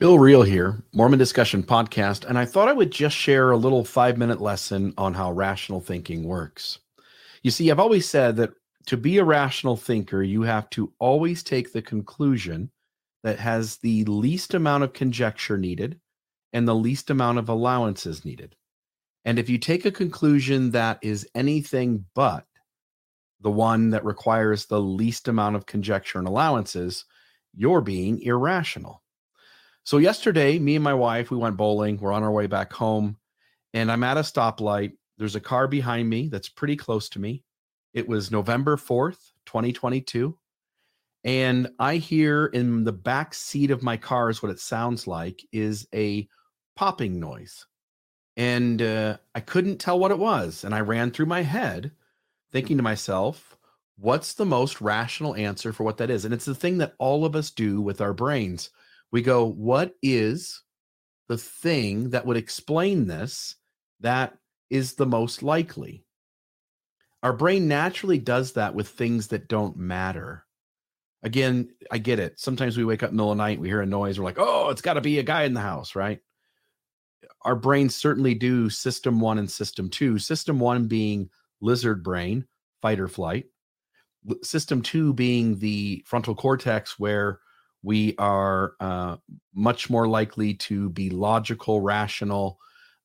Bill Reel here, Mormon Discussion Podcast, and I thought I would just share a little five minute lesson on how rational thinking works. You see, I've always said that to be a rational thinker, you have to always take the conclusion that has the least amount of conjecture needed and the least amount of allowances needed. And if you take a conclusion that is anything but the one that requires the least amount of conjecture and allowances, you're being irrational. So yesterday, me and my wife, we went bowling. We're on our way back home, and I'm at a stoplight. There's a car behind me that's pretty close to me. It was November 4th, 2022. And I hear in the back seat of my car is what it sounds like is a popping noise. And uh, I couldn't tell what it was. And I ran through my head thinking to myself, what's the most rational answer for what that is? And it's the thing that all of us do with our brains we go, what is the thing that would explain this that is the most likely? Our brain naturally does that with things that don't matter. Again, I get it. Sometimes we wake up in the middle of the night, we hear a noise, we're like, oh, it's got to be a guy in the house, right? Our brains certainly do system one and system two. System one being lizard brain, fight or flight. System two being the frontal cortex, where we are uh, much more likely to be logical, rational,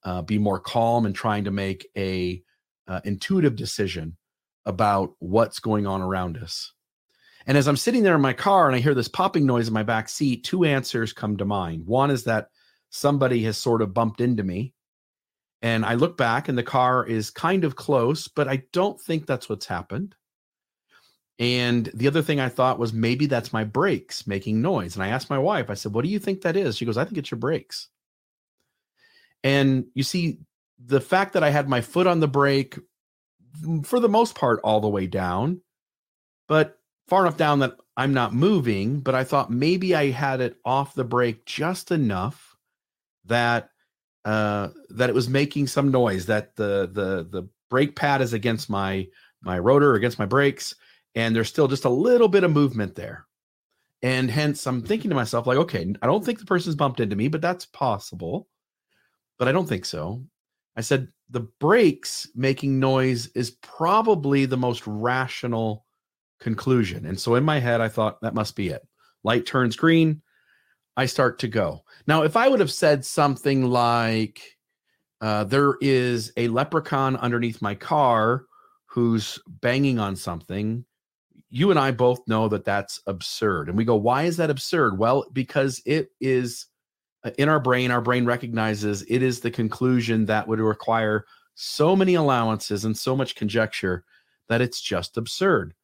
uh, be more calm, and trying to make a uh, intuitive decision about what's going on around us. And as I'm sitting there in my car and I hear this popping noise in my back seat, two answers come to mind. One is that somebody has sort of bumped into me. And I look back and the car is kind of close, but I don't think that's what's happened. And the other thing I thought was maybe that's my brakes making noise. And I asked my wife, I said, What do you think that is? She goes, I think it's your brakes. And you see, the fact that I had my foot on the brake for the most part all the way down, but far enough down that I'm not moving, but I thought maybe I had it off the brake just enough that uh that it was making some noise that the the the brake pad is against my my rotor against my brakes and there's still just a little bit of movement there. And hence, I'm thinking to myself, like, okay, I don't think the person's bumped into me, but that's possible. But I don't think so. I said, the brakes making noise is probably the most rational conclusion. And so in my head, I thought that must be it. Light turns green. I start to go. Now, if I would have said something like, uh, there is a leprechaun underneath my car who's banging on something, you and I both know that that's absurd. And we go, why is that absurd? Well, because it is uh, in our brain, our brain recognizes it is the conclusion that would require so many allowances and so much conjecture that it's just absurd.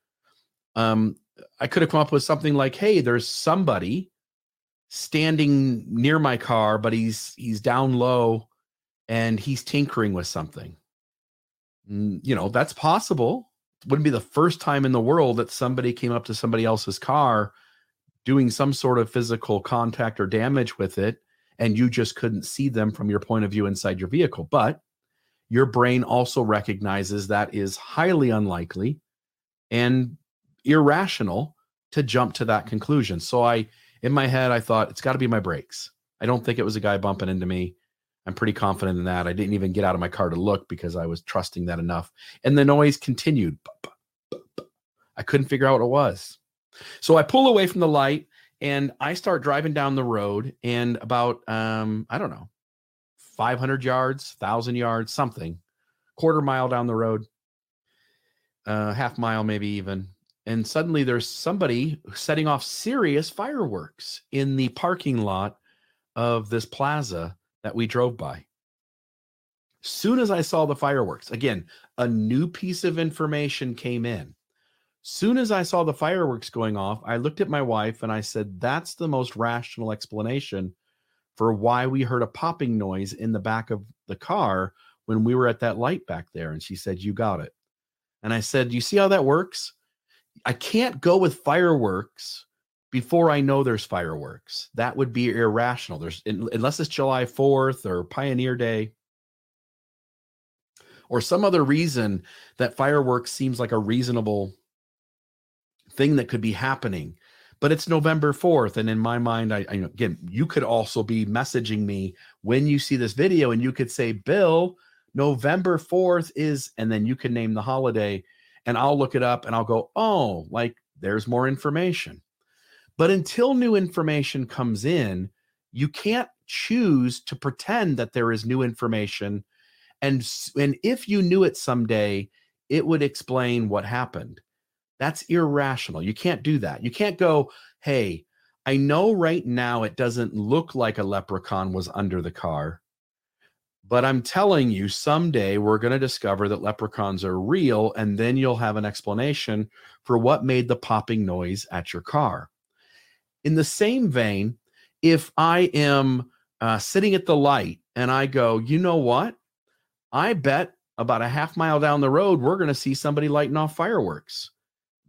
Um, I could have come up with something like, hey, there's somebody standing near my car, but he's he's down low and he's tinkering with something. You know, that's possible wouldn't be the first time in the world that somebody came up to somebody else's car doing some sort of physical contact or damage with it and you just couldn't see them from your point of view inside your vehicle. But your brain also recognizes that is highly unlikely and irrational to jump to that conclusion. So i in my head i thought it's got to be my brakes. I don't think it was a guy bumping into me I'm pretty confident in that. I didn't even get out of my car to look because I was trusting that enough. And the noise continued. I couldn't figure out what it was. So I pull away from the light and I start driving down the road. And about, um, I don't know, 500 yards, 1,000 yards, something, quarter mile down the road, uh, half mile, maybe even. And suddenly there's somebody setting off serious fireworks in the parking lot of this plaza that we drove by. Soon as I saw the fireworks, again, a new piece of information came in. Soon as I saw the fireworks going off, I looked at my wife and I said, That's the most rational explanation for why we heard a popping noise in the back of the car when we were at that light back there. And she said, You got it. And I said, You see how that works? I can't go with fireworks before I know there's fireworks. That would be irrational. There's unless it's July 4th or Pioneer Day or some other reason that fireworks seems like a reasonable thing that could be happening. but it's November 4th. And in my mind, I, I again, you could also be messaging me when you see this video and you could say, Bill, November 4th is, and then you can name the holiday and I'll look it up and I'll go, oh, like there's more information. But until new information comes in, you can't choose to pretend that there is new information. And, and if you knew it someday, it would explain what happened. That's irrational. You can't do that. You can't go, hey, I know right now it doesn't look like a leprechaun was under the car, but I'm telling you, someday we're going to discover that leprechauns are real, and then you'll have an explanation for what made the popping noise at your car. In the same vein, if I am uh, sitting at the light and I go, you know what? I bet about a half mile down the road, we're going to see somebody lighting off fireworks.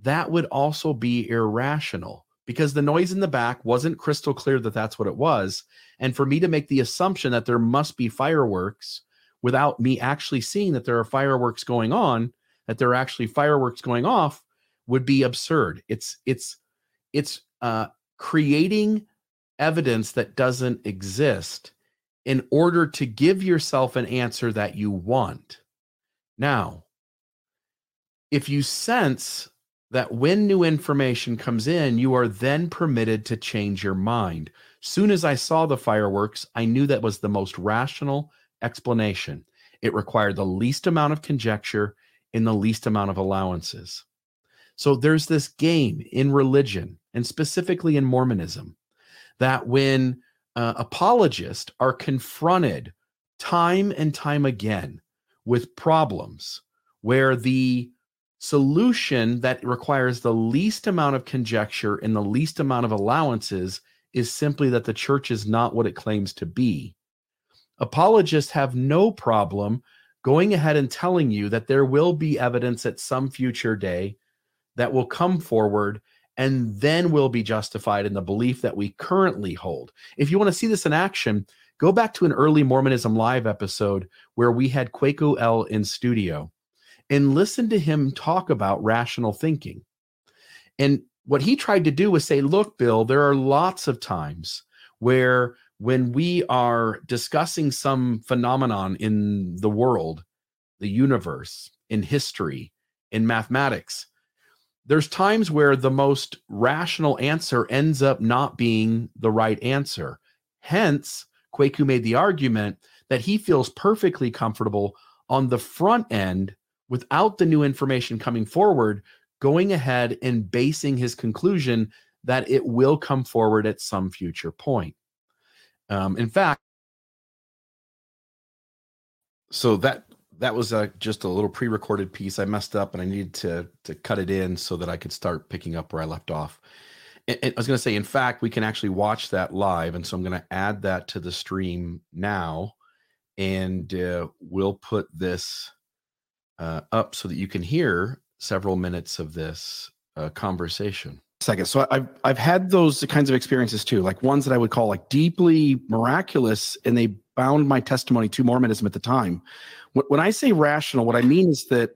That would also be irrational because the noise in the back wasn't crystal clear that that's what it was. And for me to make the assumption that there must be fireworks without me actually seeing that there are fireworks going on, that there are actually fireworks going off, would be absurd. It's it's it's uh, creating evidence that doesn't exist in order to give yourself an answer that you want. Now, if you sense that when new information comes in, you are then permitted to change your mind. Soon as I saw the fireworks, I knew that was the most rational explanation. It required the least amount of conjecture in the least amount of allowances. So there's this game in religion, and specifically in Mormonism, that when uh, apologists are confronted time and time again with problems where the solution that requires the least amount of conjecture and the least amount of allowances is simply that the church is not what it claims to be. Apologists have no problem going ahead and telling you that there will be evidence at some future day that will come forward and then we'll be justified in the belief that we currently hold. If you want to see this in action, go back to an early Mormonism Live episode where we had Kwaku El in studio and listen to him talk about rational thinking. And what he tried to do was say, look, Bill, there are lots of times where when we are discussing some phenomenon in the world, the universe, in history, in mathematics, there's times where the most rational answer ends up not being the right answer. Hence, Kwaku made the argument that he feels perfectly comfortable on the front end without the new information coming forward, going ahead and basing his conclusion that it will come forward at some future point. Um, in fact, so that that was a, just a little pre-recorded piece. I messed up and I needed to to cut it in so that I could start picking up where I left off. And, and I was going to say, in fact, we can actually watch that live, and so I'm going to add that to the stream now, and uh, we'll put this uh, up so that you can hear several minutes of this uh, conversation. Second, so I've I've had those kinds of experiences too, like ones that I would call like deeply miraculous, and they bound my testimony to Mormonism at the time. When I say rational, what I mean is that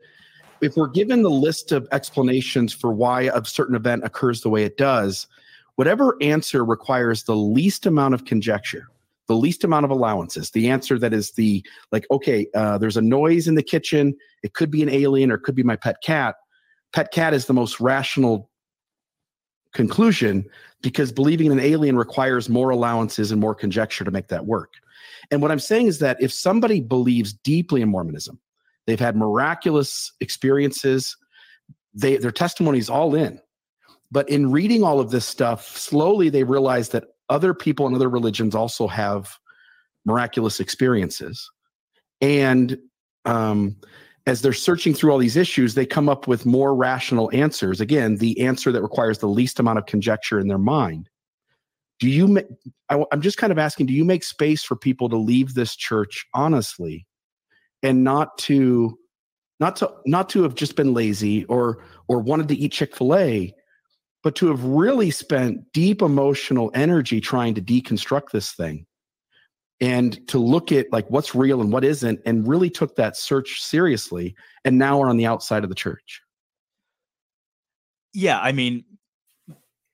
if we're given the list of explanations for why a certain event occurs the way it does, whatever answer requires the least amount of conjecture the least amount of allowances the answer that is the like okay uh, there's a noise in the kitchen it could be an alien or it could be my pet cat pet cat is the most rational conclusion because believing in an alien requires more allowances and more conjecture to make that work and what i'm saying is that if somebody believes deeply in mormonism they've had miraculous experiences they their testimony is all in but in reading all of this stuff slowly they realize that other people in other religions also have miraculous experiences. And um, as they're searching through all these issues, they come up with more rational answers. Again, the answer that requires the least amount of conjecture in their mind. Do you? I, I'm just kind of asking. Do you make space for people to leave this church honestly, and not to, not to, not to have just been lazy or or wanted to eat Chick Fil A, but to have really spent deep emotional energy trying to deconstruct this thing and to look at like what's real and what isn't and really took that search seriously and now are on the outside of the church yeah i mean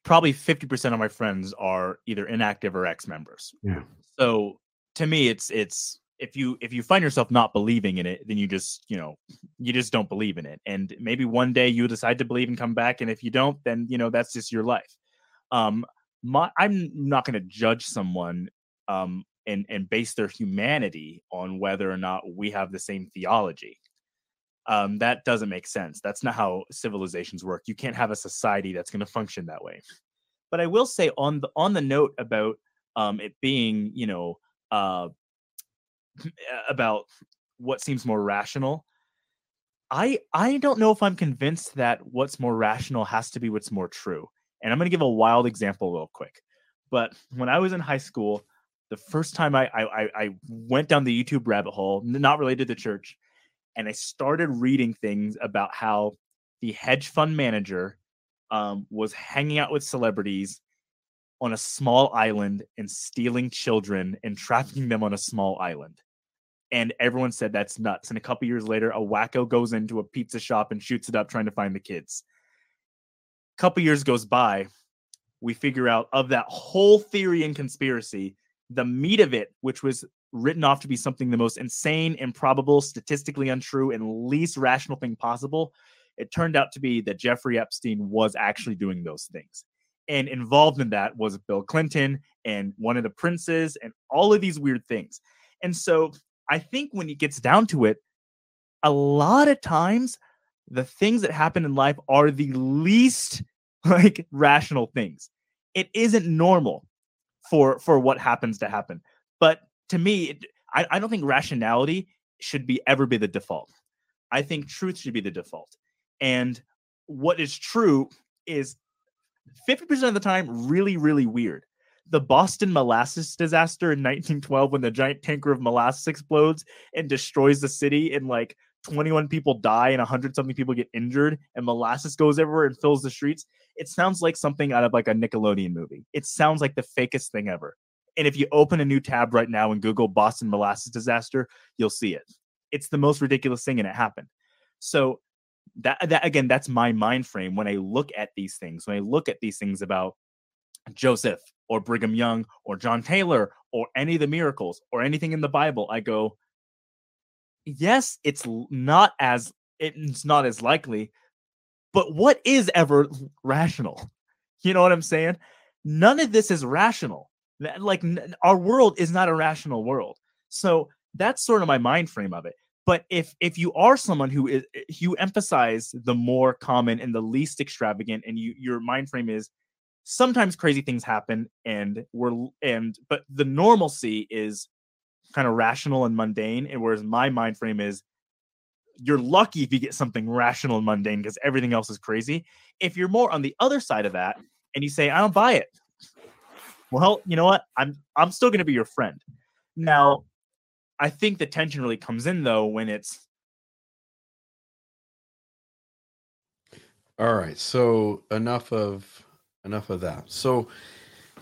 probably 50% of my friends are either inactive or ex-members. Yeah. So to me it's it's if you if you find yourself not believing in it then you just you know you just don't believe in it and maybe one day you decide to believe and come back and if you don't then you know that's just your life um my i'm not going to judge someone um and and base their humanity on whether or not we have the same theology. Um that doesn't make sense. That's not how civilizations work. You can't have a society that's going to function that way. But i will say on the on the note about um it being you know uh about what seems more rational i i don't know if i'm convinced that what's more rational has to be what's more true. And i'm going to give a wild example real quick. But when i was in high school the first time I, I I went down the YouTube rabbit hole, not related to church, and I started reading things about how the hedge fund manager um, was hanging out with celebrities on a small island and stealing children and trafficking them on a small island. And everyone said that's nuts. And a couple years later, a wacko goes into a pizza shop and shoots it up trying to find the kids. A couple years goes by, we figure out of that whole theory and conspiracy, the meat of it, which was written off to be something the most insane, improbable, statistically untrue, and least rational thing possible, it turned out to be that Jeffrey Epstein was actually doing those things. And involved in that was Bill Clinton and one of the princes and all of these weird things. And so I think when it gets down to it, a lot of times the things that happen in life are the least like rational things. It isn't normal for for what happens to happen. But to me, it, I, I don't think rationality should be ever be the default. I think truth should be the default. And what is true is 50% of the time really, really weird. The Boston molasses disaster in 1912, when the giant tanker of molasses explodes and destroys the city, in like 21 people die and 100 something people get injured, and molasses goes everywhere and fills the streets. It sounds like something out of like a Nickelodeon movie. It sounds like the fakest thing ever. And if you open a new tab right now and Google Boston molasses disaster, you'll see it. It's the most ridiculous thing, and it happened. So that that again, that's my mind frame when I look at these things. When I look at these things about Joseph or Brigham Young or John Taylor or any of the miracles or anything in the Bible, I go, yes, it's not as it's not as likely, but what is ever rational? You know what I'm saying? None of this is rational. Like our world is not a rational world. So that's sort of my mind frame of it. But if if you are someone who is you emphasize the more common and the least extravagant, and you your mind frame is sometimes crazy things happen, and we're and but the normalcy is kind of rational and mundane, and whereas my mind frame is you're lucky if you get something rational and mundane because everything else is crazy. If you're more on the other side of that and you say, I don't buy it, well, you know what? I'm I'm still gonna be your friend. Now, I think the tension really comes in though when it's all right. So enough of enough of that. So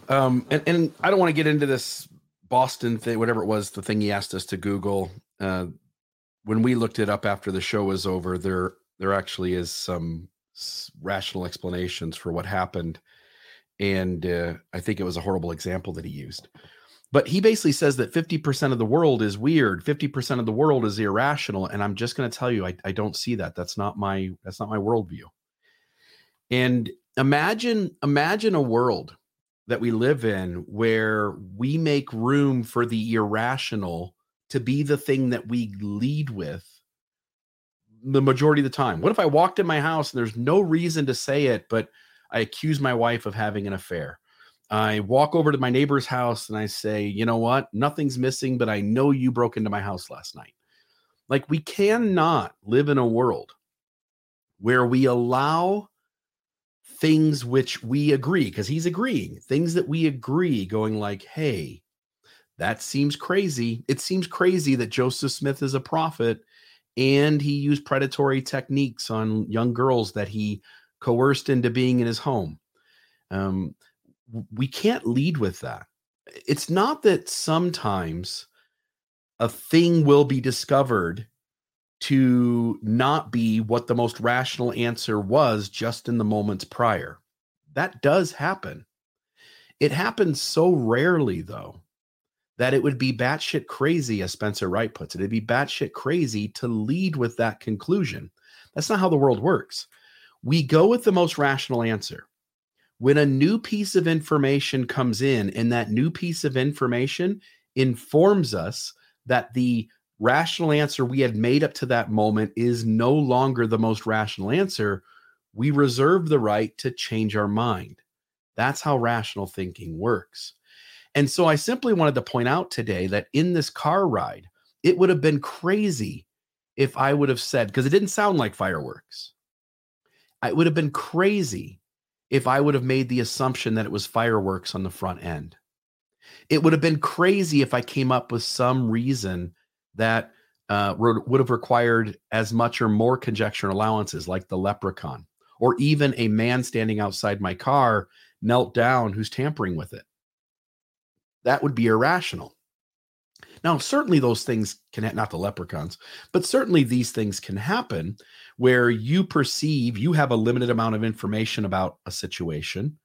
um and, and I don't want to get into this Boston thing, whatever it was, the thing he asked us to Google. Uh when we looked it up after the show was over, there there actually is some rational explanations for what happened, and uh, I think it was a horrible example that he used. But he basically says that 50% of the world is weird, 50% of the world is irrational. And I'm just going to tell you, I, I don't see that. That's not my that's not my worldview. And imagine, imagine a world that we live in where we make room for the irrational to be the thing that we lead with the majority of the time. What if I walked in my house and there's no reason to say it, but I accuse my wife of having an affair? I walk over to my neighbor's house and I say, you know what? Nothing's missing, but I know you broke into my house last night. Like, we cannot live in a world where we allow things which we agree, because he's agreeing, things that we agree, going like, hey, that seems crazy. It seems crazy that Joseph Smith is a prophet and he used predatory techniques on young girls that he coerced into being in his home. Um, we can't lead with that. It's not that sometimes a thing will be discovered to not be what the most rational answer was just in the moments prior. That does happen. It happens so rarely, though, that it would be batshit crazy, as Spencer Wright puts it. It'd be batshit crazy to lead with that conclusion. That's not how the world works. We go with the most rational answer. When a new piece of information comes in, and that new piece of information informs us that the rational answer we had made up to that moment is no longer the most rational answer, we reserve the right to change our mind. That's how rational thinking works. And so I simply wanted to point out today that in this car ride, it would have been crazy if I would have said, because it didn't sound like fireworks. It would have been crazy if I would have made the assumption that it was fireworks on the front end. It would have been crazy if I came up with some reason that uh, would have required as much or more conjecture allowances, like the leprechaun, or even a man standing outside my car knelt down who's tampering with it. That would be irrational. Now, certainly those things can, ha- not the leprechauns, but certainly these things can happen where you perceive you have a limited amount of information about a situation.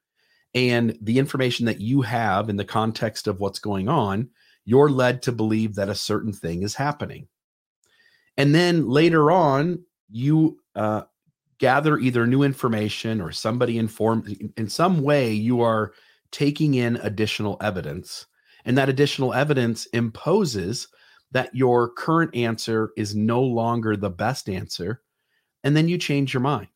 And the information that you have in the context of what's going on, you're led to believe that a certain thing is happening. And then later on, you uh, gather either new information or somebody informed in some way, you are taking in additional evidence and that additional evidence imposes that your current answer is no longer the best answer. And then you change your mind.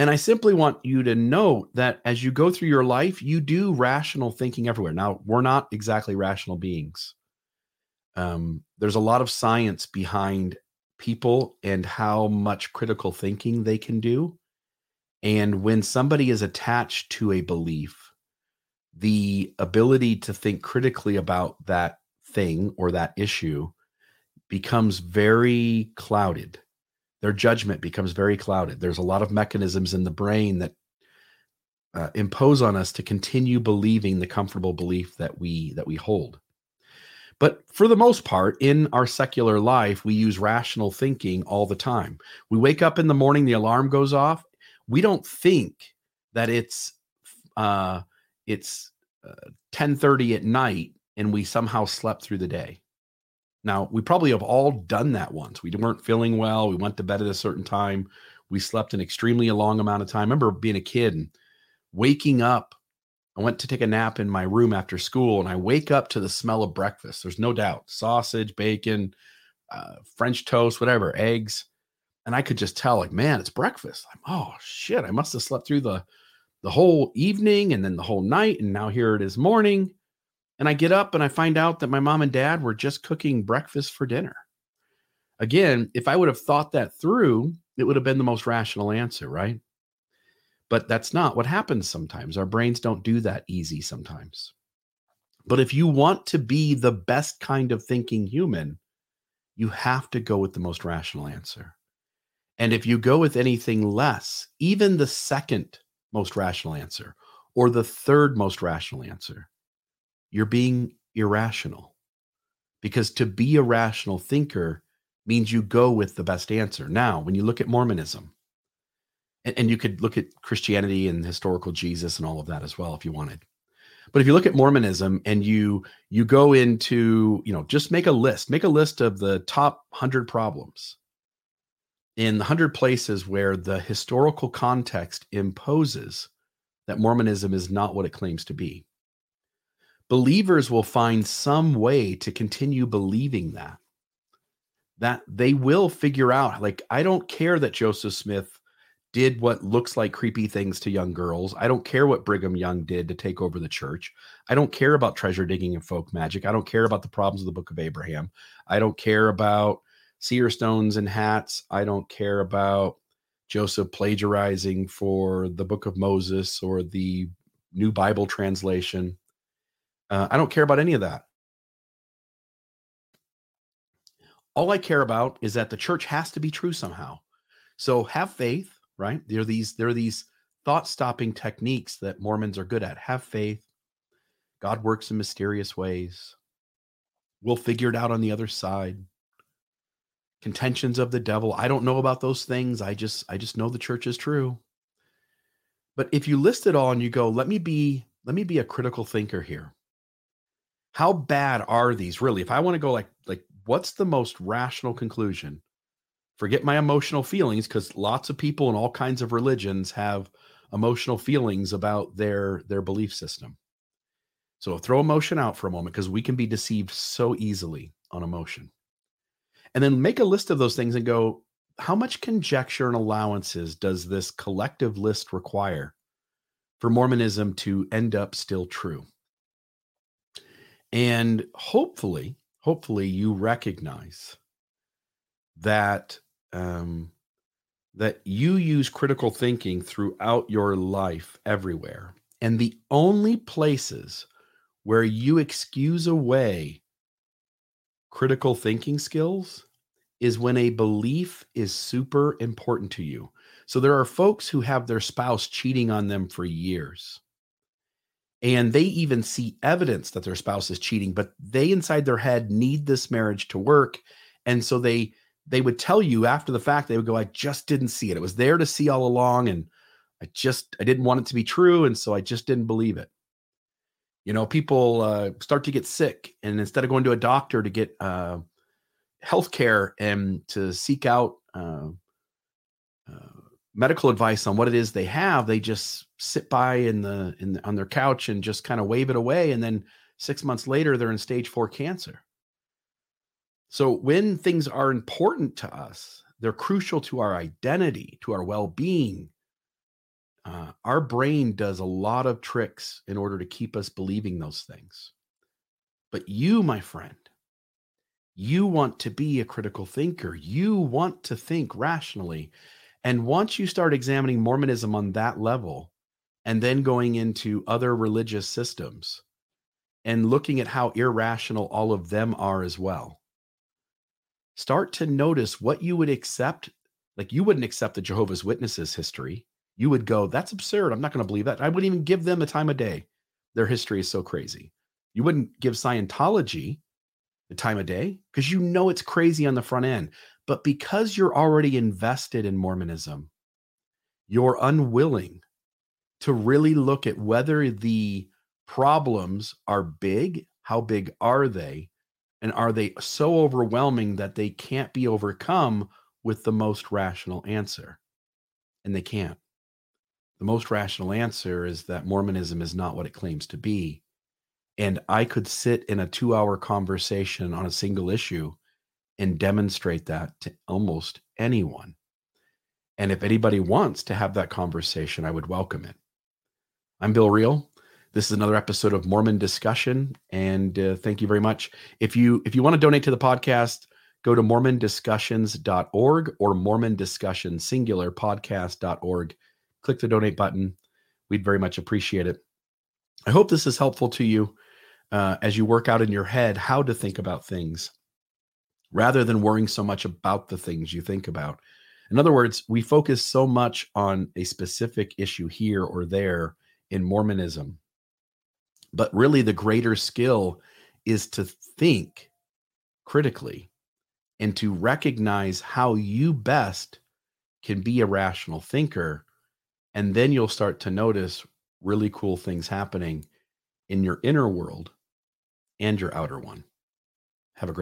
And I simply want you to know that as you go through your life, you do rational thinking everywhere. Now, we're not exactly rational beings. Um, there's a lot of science behind people and how much critical thinking they can do. And when somebody is attached to a belief, the ability to think critically about that thing or that issue becomes very clouded. Their judgment becomes very clouded. There's a lot of mechanisms in the brain that uh, impose on us to continue believing the comfortable belief that we that we hold. But for the most part, in our secular life, we use rational thinking all the time. We wake up in the morning, the alarm goes off. We don't think that it's uh, it's uh, 10:30 at night and we somehow slept through the day. Now, we probably have all done that once. We weren't feeling well, we went to bed at a certain time, we slept an extremely long amount of time. I remember being a kid and waking up I went to take a nap in my room after school and I wake up to the smell of breakfast. There's no doubt sausage, bacon, uh, French toast, whatever, eggs. And I could just tell, like, man, it's breakfast. I'm, oh, shit, I must have slept through the the whole evening and then the whole night. And now here it is morning. And I get up and I find out that my mom and dad were just cooking breakfast for dinner. Again, if I would have thought that through, it would have been the most rational answer, right? But that's not what happens sometimes. Our brains don't do that easy sometimes. But if you want to be the best kind of thinking human, you have to go with the most rational answer. And if you go with anything less, even the second most rational answer or the third most rational answer, you're being irrational. Because to be a rational thinker means you go with the best answer. Now, when you look at Mormonism, and, and you could look at Christianity and historical Jesus and all of that as well if you wanted. But if you look at Mormonism and you you go into, you know, just make a list, make a list of the top 100 problems in the 100 places where the historical context imposes that Mormonism is not what it claims to be. Believers will find some way to continue believing that. That they will figure out, like, I don't care that Joseph Smith did what looks like creepy things to young girls. I don't care what Brigham Young did to take over the church. I don't care about treasure digging and folk magic. I don't care about the problems of the book of Abraham. I don't care about seer stones and hats. I don't care about Joseph plagiarizing for the book of Moses or the new Bible translation. Uh, I don't care about any of that. All I care about is that the church has to be true somehow. So have faith, right? There are these there are these thought stopping techniques that Mormons are good at. Have faith. God works in mysterious ways. We'll figure it out on the other side contentions of the devil. I don't know about those things. I just I just know the church is true. But if you list it all and you go, let me be, let me be a critical thinker here. How bad are these really? If I want to go like, like, what's the most rational conclusion? Forget my emotional feelings because lots of people in all kinds of religions have emotional feelings about their their belief system. So throw emotion out for a moment because we can be deceived so easily on emotion. And then make a list of those things and go, how much conjecture and allowances does this collective list require for Mormonism to end up still true? And hopefully, hopefully you recognize that um, that you use critical thinking throughout your life everywhere. And the only places where you excuse away critical thinking skills is when a belief is super important to you. So there are folks who have their spouse cheating on them for years. And they even see evidence that their spouse is cheating, but they inside their head need this marriage to work. And so they they would tell you after the fact, they would go, I just didn't see it. It was there to see all along. And I just, I didn't want it to be true. And so I just didn't believe it. You know, people uh, start to get sick. And instead of going to a doctor to get uh, health care and to seek out uh, medical advice on what it is they have, they just sit by in the, in the, on their couch and just kind of wave it away. And then six months later, they're in stage four cancer so when things are important to us, they're crucial to our identity, to our well being. Uh, our brain does a lot of tricks in order to keep us believing those things. But you, my friend, you want to be a critical thinker. You want to think rationally. And once you start examining Mormonism on that level, and then going into other religious systems and looking at how irrational all of them are as well, start to notice what you would accept. Like you wouldn't accept the Jehovah's Witnesses history. You would go, that's absurd. I'm not going to believe that. I wouldn't even give them a time of day. Their history is so crazy. You wouldn't give Scientology the time of day because you know it's crazy on the front end. But because you're already invested in Mormonism, you're unwilling to really look at whether the problems are big, how big are they, and are they so overwhelming that they can't be overcome with the most rational answer? And they can't. The most rational answer is that Mormonism is not what it claims to be. And I could sit in a two hour conversation on a single issue and demonstrate that to almost anyone. And if anybody wants to have that conversation, I would welcome it. I'm Bill Reel. This is another episode of Mormon Discussion, and uh, thank you very much. If you if you want to donate to the podcast, go to mormondiscussions.org or Mormon Singular Podcast.org. Click the donate button. We'd very much appreciate it. I hope this is helpful to you uh, as you work out in your head how to think about things rather than worrying so much about the things you think about. In other words, we focus so much on a specific issue here or there in Mormonism but really, the greater skill is to think critically and to recognize how you best can be a rational thinker. And then you'll start to notice really cool things happening in your inner world and your outer one.